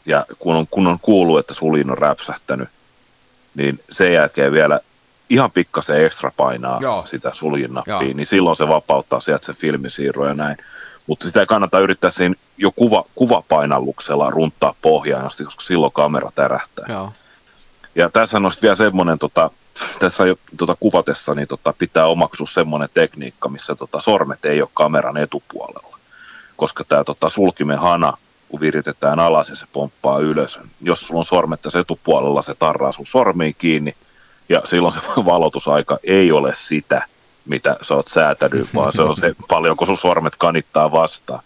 ja kun on, kun on kuullut, että sulin on räpsähtänyt, niin sen jälkeen vielä ihan pikkasen ekstra painaa Joo. sitä suljinnappia, niin silloin se vapauttaa sieltä se filmisiirro ja näin. Mutta sitä ei kannata yrittää siinä jo kuva, kuvapainalluksella runtaa pohjaan asti, koska silloin kamera tärähtää. Joo. Ja tässä on vielä semmoinen, tota, tässä jo, tota, kuvatessa niin tota, pitää omaksua semmoinen tekniikka, missä tota, sormet ei ole kameran etupuolella. Koska tämä tota, sulkimen hana, kun viritetään alas ja se pomppaa ylös, jos sulla on sormet tässä etupuolella, se tarraa sun sormiin kiinni, ja silloin se valotusaika ei ole sitä, mitä sä oot säätänyt, vaan se on se paljonko sun sormet kanittaa vastaan.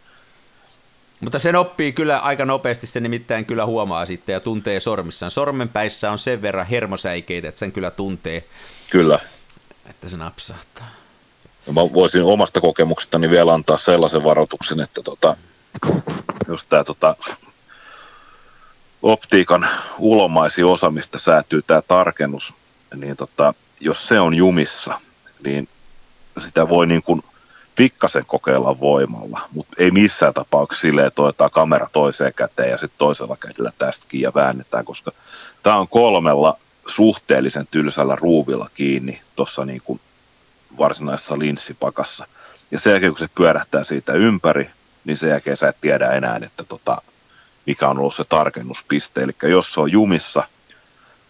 Mutta sen oppii kyllä aika nopeasti, se nimittäin kyllä huomaa sitten ja tuntee sormissaan. Sormenpäissä on sen verran hermosäikeitä, että sen kyllä tuntee. Kyllä. Että se napsahtaa. Mä voisin omasta kokemuksestani vielä antaa sellaisen varoituksen, että tota, jos tämä tota, optiikan ulomaisi osa, mistä säätyy tämä tarkennus, niin tota, jos se on jumissa, niin sitä voi niin kuin pikkasen kokeilla voimalla, mutta ei missään tapauksessa silleen, että otetaan kamera toiseen käteen ja sitten toisella kädellä tästäkin ja väännetään, koska tämä on kolmella suhteellisen tylsällä ruuvilla kiinni tuossa niin varsinaisessa linssipakassa. Ja sen jälkeen, kun se pyörähtää siitä ympäri, niin sen jälkeen sä et tiedä enää, että tota, mikä on ollut se tarkennuspiste. Eli jos se on jumissa,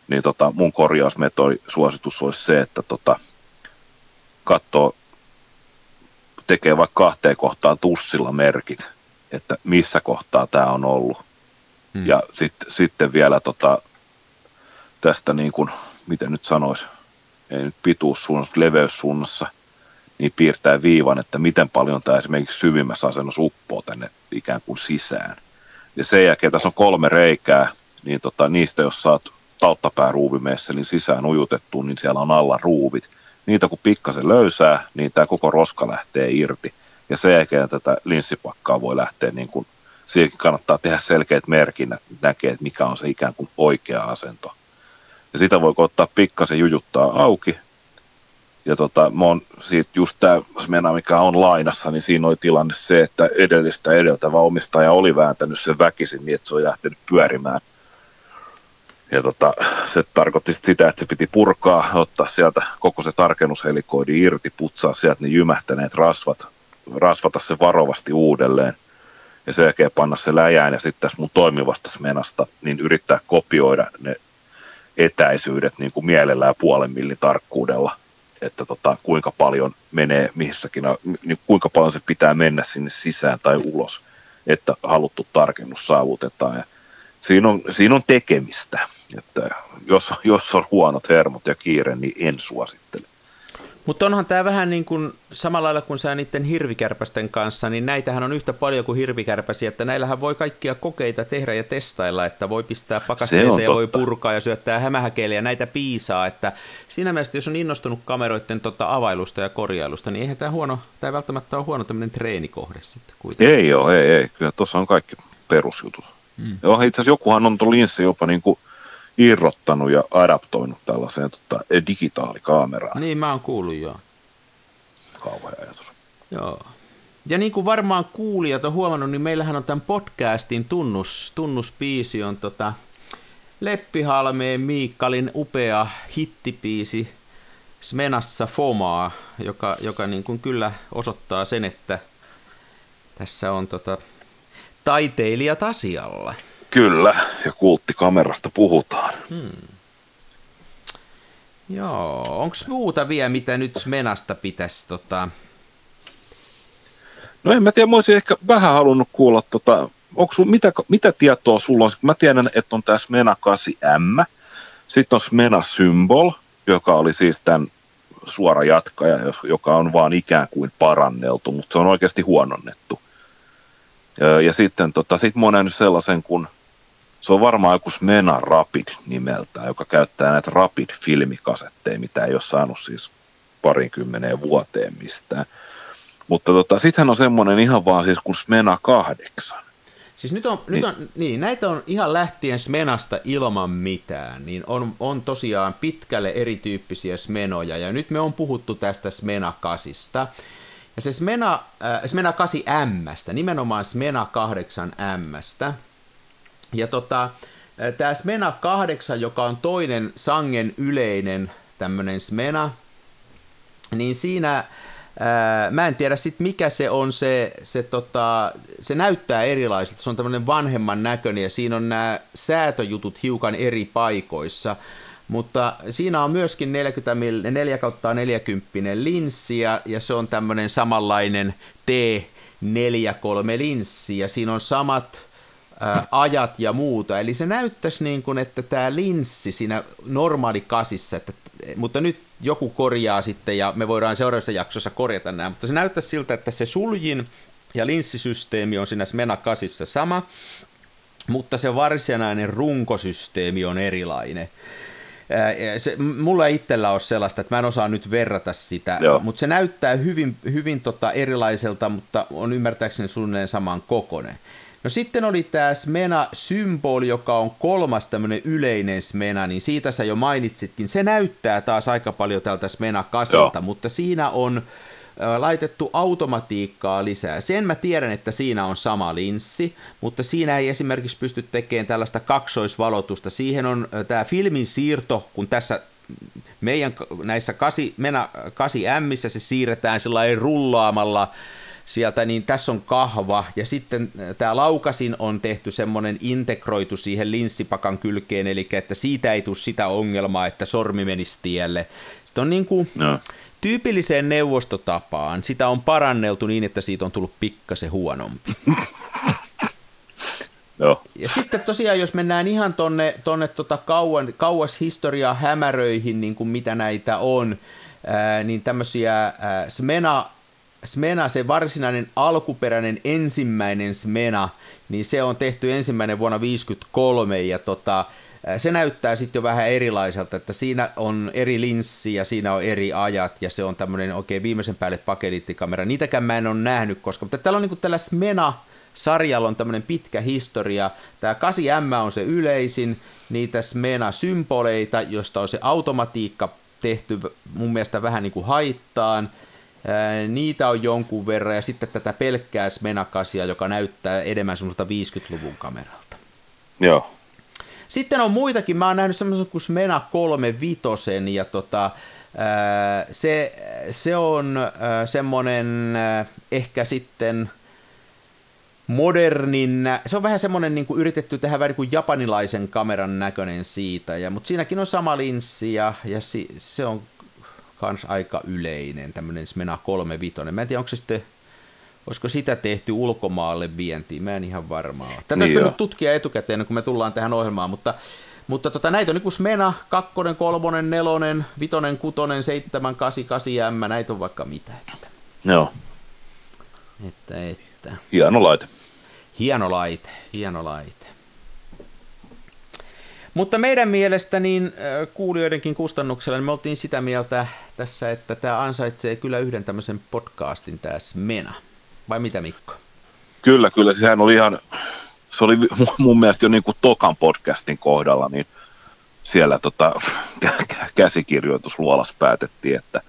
niin tota, mun korjausmetodi suositus olisi se, että tota, katsoo, tekee vaikka kahteen kohtaan tussilla merkit, että missä kohtaa tämä on ollut. Hmm. Ja sit, sitten vielä tota, tästä niin kuin, miten nyt sanoisi, ei nyt pituussuunnassa, leveyssuunnassa, niin piirtää viivan, että miten paljon tämä esimerkiksi syvimmässä asennossa uppoo tänne ikään kuin sisään. Ja sen jälkeen tässä on kolme reikää, niin tota, niistä jos saat tauttapääruuvimesselin sisään ujutettu, niin siellä on alla ruuvit. Niitä kun pikkasen löysää, niin tämä koko roska lähtee irti. Ja sen jälkeen tätä linssipakkaa voi lähteä, niin kuin, siihenkin kannattaa tehdä selkeät merkinnät, näkee, että mikä on se ikään kuin oikea asento. Ja sitä voi ottaa pikkasen jujuttaa auki. Ja tota, mä oon siitä just tämä mena, mikä on lainassa, niin siinä oli tilanne se, että edellistä edeltävä omistaja oli vääntänyt sen väkisin niin, että se on lähtenyt pyörimään. Ja tota, se tarkoitti sitä, että se piti purkaa, ottaa sieltä koko se tarkennushelikoidi irti, putsaa sieltä ne jymähtäneet rasvat, rasvata se varovasti uudelleen ja sen jälkeen panna se läjään. Ja sitten tässä mun toimivasta menasta, niin yrittää kopioida ne etäisyydet niin kuin mielellään puolen millin tarkkuudella, että tota, kuinka paljon menee missäkin, niin kuinka paljon se pitää mennä sinne sisään tai ulos, että haluttu tarkennus saavutetaan. Ja siinä on, siinä on tekemistä. Että jos, jos on huonot hermot ja kiire, niin en suosittele. Mutta onhan tämä vähän niin kuin samalla lailla kuin sä niiden hirvikärpästen kanssa, niin näitähän on yhtä paljon kuin hirvikärpäsiä, että näillähän voi kaikkia kokeita tehdä ja testailla, että voi pistää pakasteeseen ja voi purkaa ja syöttää hämähäkeille ja näitä piisaa, että siinä mielessä, jos on innostunut kameroiden tota availusta ja korjailusta, niin eihän tämä huono, tämä ei välttämättä ole huono tämmöinen treenikohde sitten kuitenkin. Ei ole, ei, ei, kyllä tuossa on kaikki perusjutut. Mm. Joo, itse asiassa jokuhan on tuon linssi jopa niin kuin irrottanut ja adaptoinut tällaiseen tota, digitaalikameraan. Niin, mä oon kuullut joo. Kauhea ajatus. Joo. Ja niin kuin varmaan kuulijat on huomannut, niin meillähän on tämän podcastin tunnus, tunnuspiisi on tota Leppihalmeen Miikkalin upea hittipiisi Smenassa Fomaa, joka, joka niin kuin kyllä osoittaa sen, että tässä on tota taiteilijat asialla. Kyllä, ja kulttikamerasta puhutaan. Hmm. Joo, onko muuta vielä, mitä nyt Menasta pitäisi tota... No en mä tiedä, mä olisin ehkä vähän halunnut kuulla, tota, onko mitä, mitä tietoa sulla on? Mä tiedän, että on tämä Smena 8M, sitten on Smena Symbol, joka oli siis tämän suora jatkaja, joka on vaan ikään kuin paranneltu, mutta se on oikeasti huononnettu. Ja, ja sitten tota, sit mä oon nähnyt sellaisen kuin se on varmaan joku Smena Rapid nimeltään, joka käyttää näitä Rapid-filmikasetteja, mitä ei ole saanut siis parinkymmeneen vuoteen mistään. Mutta tota, sittenhän on semmoinen ihan vaan siis kuin Smena 8. Siis nyt on, niin. nyt on, niin, näitä on ihan lähtien Smenasta ilman mitään, niin on, on tosiaan pitkälle erityyppisiä Smenoja, ja nyt me on puhuttu tästä Smena 8. Ja se Smena, äh, Smena 8M, nimenomaan Smena 8M, ja tota, tämä Smena 8, joka on toinen sangen yleinen tämmöinen Smena, niin siinä Ää, mä en tiedä sit mikä se on se, se, tota, se näyttää erilaiselta, se on tämmöinen vanhemman näköinen ja siinä on nämä säätöjutut hiukan eri paikoissa, mutta siinä on myöskin 40 4 kautta 40 linssi ja, ja se on tämmöinen samanlainen T43 linssi. Ja siinä on samat ajat ja muuta. Eli se näyttäisi niin kuin, että tämä linssi siinä normaalikasissa, että, mutta nyt joku korjaa sitten ja me voidaan seuraavassa jaksossa korjata nämä, mutta se näyttäisi siltä, että se suljin ja linssisysteemi on siinä Smena kasissa sama, mutta se varsinainen runkosysteemi on erilainen. Se, mulla ei itsellä ole sellaista, että mä en osaa nyt verrata sitä, Joo. mutta se näyttää hyvin, hyvin tota erilaiselta, mutta on ymmärtääkseni suunnilleen saman kokoinen. No sitten oli tämä Smena-symboli, joka on kolmas tämmöinen yleinen Smena, niin siitä sä jo mainitsitkin. Se näyttää taas aika paljon tältä Smena kasilta, mutta siinä on laitettu automatiikkaa lisää. Sen mä tiedän, että siinä on sama linssi, mutta siinä ei esimerkiksi pysty tekemään tällaista kaksoisvalotusta. Siihen on tämä filmin siirto, kun tässä meidän näissä 8, Mena 8M se siirretään sillä rullaamalla sieltä, niin tässä on kahva, ja sitten äh, tämä laukasin on tehty semmoinen integroitu siihen linssipakan kylkeen, eli että siitä ei tule sitä ongelmaa, että sormi menisi tielle. Sitten on niin kuin, no. tyypilliseen neuvostotapaan, sitä on paranneltu niin, että siitä on tullut pikkasen huonompi. Joo. Ja sitten tosiaan, jos mennään ihan tonne, tonne tota kauan, kauas historiaa hämäröihin, niin kuin mitä näitä on, ää, niin tämmöisiä ää, Smena Smena, se varsinainen alkuperäinen ensimmäinen Smena, niin se on tehty ensimmäinen vuonna 1953 ja tota, se näyttää sitten jo vähän erilaiselta, että siinä on eri linssi ja siinä on eri ajat ja se on tämmöinen oikein viimeisen päälle paketittikamera. Niitäkään mä en ole nähnyt koska, mutta täällä on niin tällä Smena sarjalla on tämmöinen pitkä historia. Tämä 8M on se yleisin, niitä Smena-symboleita, josta on se automatiikka tehty mun mielestä vähän niin kuin haittaan – Niitä on jonkun verran ja sitten tätä pelkkää Smenakasia, joka näyttää enemmän semmoista 50-luvun kameralta. Joo. Sitten on muitakin, mä oon nähnyt semmoisen kuin Smena 35 ja tota, se, se on semmoinen ehkä sitten modernin, se on vähän semmoinen niin kuin yritetty tehdä vähän niin kuin japanilaisen kameran näköinen siitä, ja, mutta siinäkin on sama linssi ja, ja si, se on kans aika yleinen, tämmöinen Smena 35. Mä en tiedä, onko se sitten, olisiko sitä tehty ulkomaalle vientiin, mä en ihan varmaa. Tätä niin nyt tutkia etukäteen, kun me tullaan tähän ohjelmaan, mutta Mutta tota, näitä on niin kuin Smena, kakkonen, kolmonen, nelonen, vitonen, kutonen, seitsemän, kasi, kasi, M, näitä on vaikka mitä. Että, Joo, että, että. hieno laite. Hieno laite, hieno laite. Mutta meidän mielestä niin kuulijoidenkin kustannuksella niin me oltiin sitä mieltä tässä, että tämä ansaitsee kyllä yhden tämmöisen podcastin, tämä Smena. Vai mitä Mikko? Kyllä, kyllä. Sehän oli ihan, se oli mun mielestä jo niin kuin Tokan podcastin kohdalla, niin siellä tota, käsikirjoitusluolassa päätettiin, että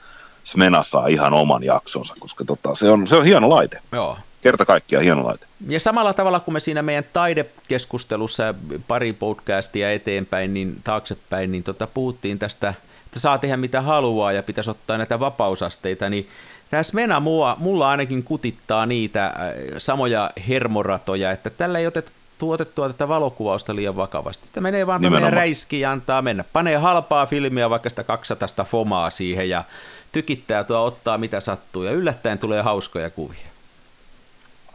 Smena saa ihan oman jaksonsa, koska tota, se, on, se on hieno laite. Joo. Kerta kaikkiaan hieno laite. Ja samalla tavalla kuin me siinä meidän taidekeskustelussa pari podcastia eteenpäin, niin taaksepäin, niin tota, puhuttiin tästä, että saa tehdä mitä haluaa ja pitäisi ottaa näitä vapausasteita, niin tämä Smena mua, mulla ainakin kutittaa niitä äh, samoja hermoratoja, että tällä ei oteta tuotettua tätä valokuvausta liian vakavasti. Sitä menee vaan tämmöinen räiski ja antaa mennä. Panee halpaa filmiä, vaikka sitä 200 fomaa siihen ja tykittää tuo ottaa mitä sattuu ja yllättäen tulee hauskoja kuvia.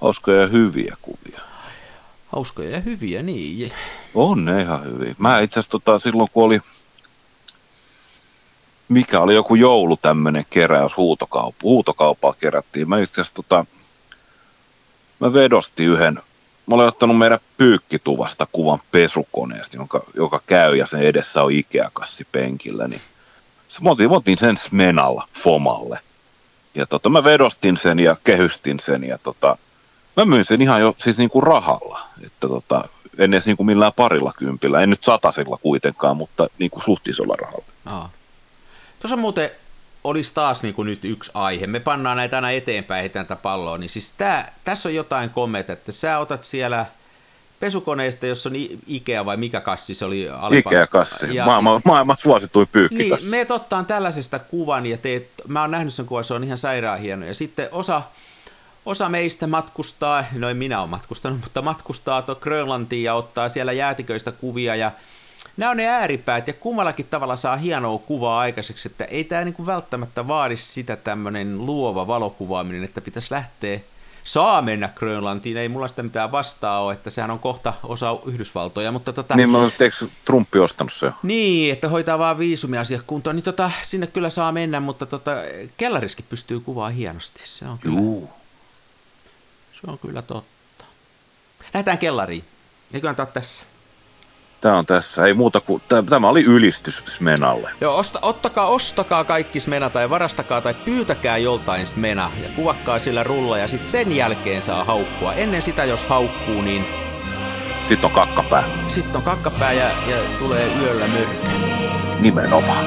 Hauskoja ja hyviä kuvia. Hauskoja ja hyviä, niin. On ne ihan hyviä. Mä itse asiassa tota, silloin kun oli, mikä oli joku joulu tämmöinen keräys, huutokauppa, huutokaupaa kerättiin. Mä itse asiassa tota, mä vedostin yhden, mä olen ottanut meidän pyykkituvasta kuvan pesukoneesta, joka, joka käy ja sen edessä on Ikea-kassi penkillä, niin mä otin, otin sen Smenalla Fomalle. Ja tota, mä vedostin sen ja kehystin sen ja tota, mä myin sen ihan jo siis niinku rahalla. Että tota, en edes niinku millään parilla kympillä, en nyt satasilla kuitenkaan, mutta niinku suht isolla rahalla. Aa. Tuossa muuten olisi taas niin kuin nyt yksi aihe. Me pannaan näitä aina eteenpäin heitän tätä palloa. Niin siis tää, tässä on jotain kometa, että sä otat siellä pesukoneista, jos on Ikea vai mikä kassi se oli? Alipa- Ikea-kassi, ja, maailman, maailman suosituin pyykkikassi. Niin, me ottaan tällaisesta kuvan ja teet, mä oon nähnyt sen kuvan, se on ihan sairaan hieno. Ja sitten osa, osa meistä matkustaa, no minä olen matkustanut, mutta matkustaa Grönlantiin ja ottaa siellä jäätiköistä kuvia ja nämä on ne ääripäät ja kummallakin tavalla saa hienoa kuvaa aikaiseksi, että ei tämä niinku välttämättä vaadi sitä tämmöinen luova valokuvaaminen, että pitäisi lähteä saa mennä Grönlantiin, ei mulla sitä mitään vastaa ole, että sehän on kohta osa Yhdysvaltoja, mutta tota... Niin, mä eikö Trumpi ostanut se jo? Niin, että hoitaa vaan viisumiasiat kuntoon, niin tota, sinne kyllä saa mennä, mutta tota, kellariskin pystyy kuvaa hienosti, se on kyllä... Juu. Se on kyllä totta. Lähdetään kellariin. Eikö antaa tässä? Tämä on tässä. Ei muuta kuin, tämä oli ylistys Smenalle. Joo, osta, ottakaa, ostakaa kaikki Smena tai varastakaa tai pyytäkää joltain Smena ja kuvakkaa sillä rulla ja sitten sen jälkeen saa haukkua. Ennen sitä, jos haukkuu, niin... Sitten on kakkapää. Sitten on kakkapää ja, ja tulee yöllä myrkkä. Nimenomaan.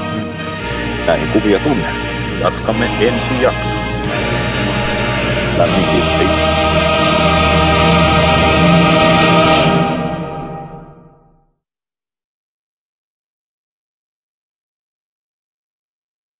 Näihin kuvia tunne. Jatkamme ensi jaksossa. Lämmin